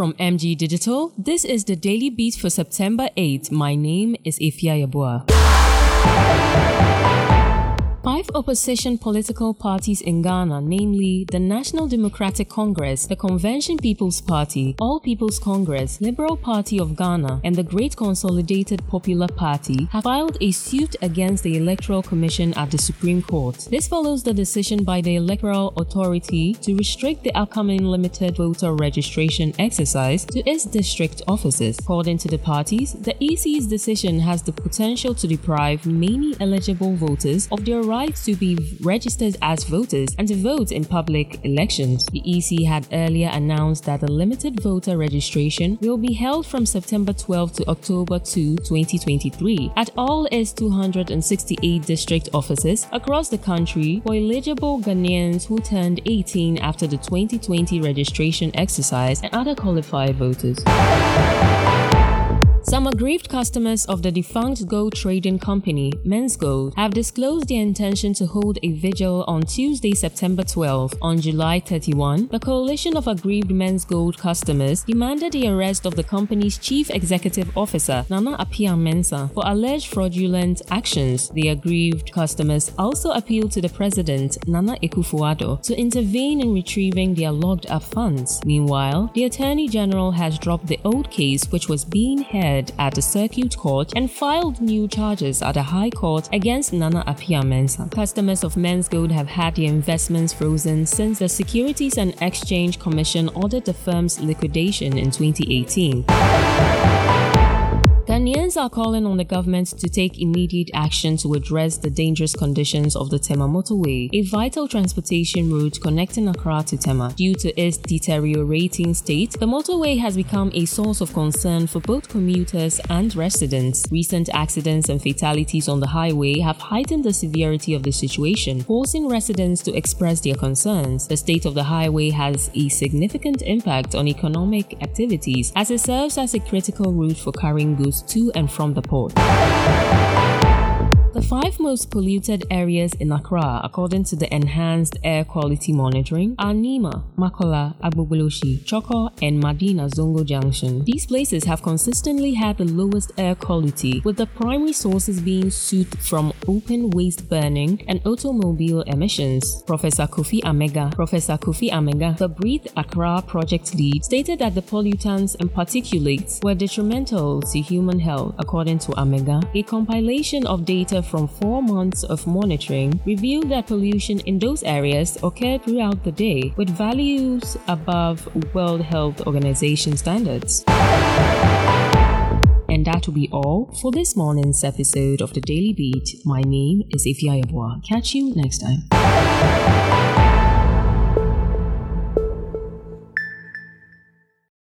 From MG Digital, this is the Daily Beat for September 8. My name is Ifya Yabua. Opposition political parties in Ghana, namely the National Democratic Congress, the Convention People's Party, All People's Congress, Liberal Party of Ghana, and the Great Consolidated Popular Party, have filed a suit against the Electoral Commission at the Supreme Court. This follows the decision by the Electoral Authority to restrict the upcoming limited voter registration exercise to its district offices. According to the parties, the EC's decision has the potential to deprive many eligible voters of their right to be registered as voters and to vote in public elections. The EC had earlier announced that the limited voter registration will be held from September 12 to October 2, 2023 at all its 268 district offices across the country for eligible Ghanaians who turned 18 after the 2020 registration exercise and other qualified voters. Some aggrieved customers of the defunct gold trading company, Menzgold, have disclosed their intention to hold a vigil on Tuesday, September 12. On July 31, the coalition of aggrieved Menzgold customers demanded the arrest of the company's chief executive officer, Nana Appiah Mensah, for alleged fraudulent actions. The aggrieved customers also appealed to the president, Nana Akufo-Addo, to intervene in retrieving their locked up funds. Meanwhile, the attorney general has dropped the old case which was being at the circuit court and filed new charges at the High Court against Nana Appiah Mensah. Customers of Menzgold have had their investments frozen since the Securities and Exchange Commission ordered the firm's liquidation in 2018. Ghanaians are calling on the government to take immediate action to address the dangerous conditions of the Tema motorway, a vital transportation route connecting Accra to Tema. Due to its deteriorating state, the motorway has become a source of concern for both commuters and residents. Recent accidents and fatalities on the highway have heightened the severity of the situation, forcing residents to express their concerns. The state of the highway has a significant impact on economic activities as it serves as a critical route for carrying goods to and from the port. Five most polluted areas in Accra, according to the Enhanced Air Quality Monitoring, are Nima, Makola, Agbogbloshie, Chorkor, and Madina Zongo Junction. These places have consistently had the lowest air quality, with the primary sources being soot from open waste burning and automobile emissions. Professor Kofi Amegah, Professor Kofi Amegah, the Breathe Accra project lead, stated that the pollutants and particulates were detrimental to human health. According to Amegah, a compilation of data from four months of monitoring revealed that pollution in those areas occurred throughout the day with values above World Health Organization standards. And that will be all for this morning's episode of the Daily Beat. My name is Ifya Yabua. Catch you next time.